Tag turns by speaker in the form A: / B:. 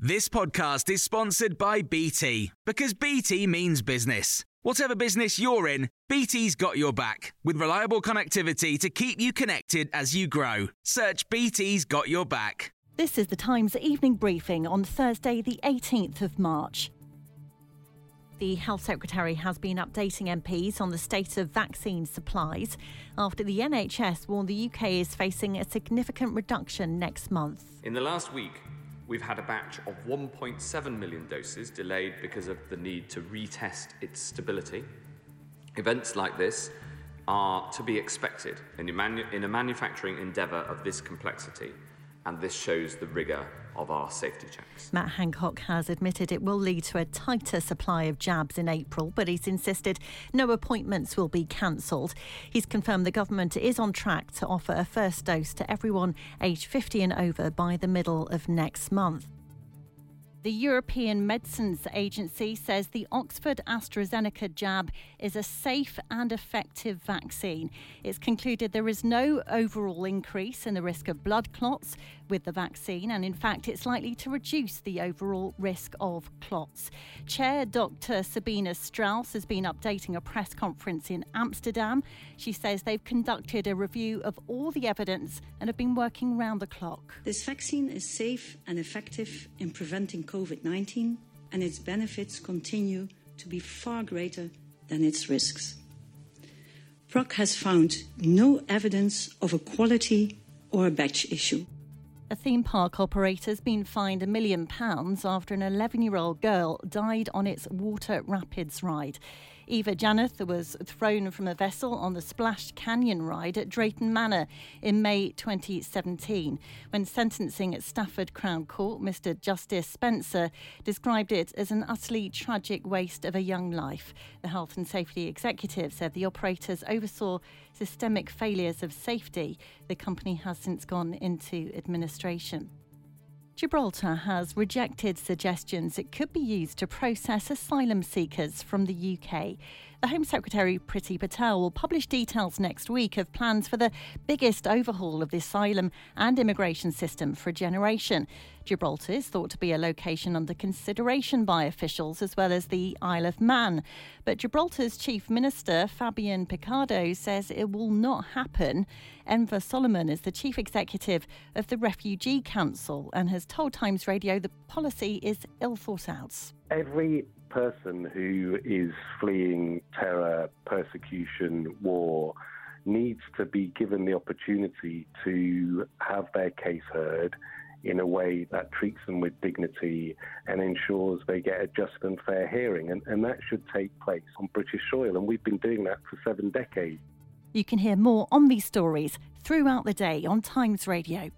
A: This podcast is sponsored by BT because BT means business. Whatever business you're in, BT's got your back with reliable connectivity to keep you connected as you grow. Search BT's got your back.
B: This is the Times evening briefing on Thursday, the 18th of March. The Health Secretary has been updating MPs on the state of vaccine supplies after the NHS warned the UK is facing a significant reduction next month.
C: In the last week, we've had a batch of 1.7 million doses delayed because of the need to retest its stability. Events like this are to be expected in a, manu- in a manufacturing endeavour of this complexity, and this shows the rigour of our safety checks.
B: Matt Hancock has admitted it will lead to a tighter supply of jabs in April, but he's insisted no appointments will be cancelled. He's confirmed the government is on track to offer a first dose to everyone aged 50 and over by the middle of next month. The European Medicines Agency says the Oxford AstraZeneca jab is a safe and effective vaccine. It's concluded there is no overall increase in the risk of blood clots with the vaccine, and in fact, it's likely to reduce the overall risk of clots. Chair Dr. Sabine Straus has been updating a press conference in Amsterdam. She says they've conducted a review of all the evidence and have been working round the clock.
D: This vaccine is safe and effective in preventing COVID 19, and its benefits continue to be far greater than its risks. PRAC has found no evidence of a quality or a batch issue.
B: A theme park operator's been fined a million pounds after an 11 year old girl died on its water rapids ride. Evha Jannath was thrown from a vessel on the Splash Canyon ride at Drayton Manor in May 2017. When sentencing at Stafford Crown Court, Mr. Justice Spencer described it as an utterly tragic waste of a young life. The Health and Safety Executive said the operators oversaw systemic failures of safety. The company has since gone into administration. Gibraltar has rejected suggestions it could be used to process asylum seekers from the UK. The Home Secretary Priti Patel will publish details next week of plans for the biggest overhaul of the asylum and immigration system for a generation. Gibraltar is thought to be a location under consideration by officials as well as the Isle of Man. But Gibraltar's Chief Minister, Fabian Picardo, says it will not happen. Enver Solomon is the Chief Executive of the Refugee Council and has told Times Radio the policy is ill thought out.
E: Every person who is fleeing terror, persecution, war needs to be given the opportunity to have their case heard in a way that treats them with dignity and ensures they get a just and fair hearing. And, and that should take place on British soil. And we've been doing that for seven decades.
B: You can hear more on these stories throughout the day on Times Radio.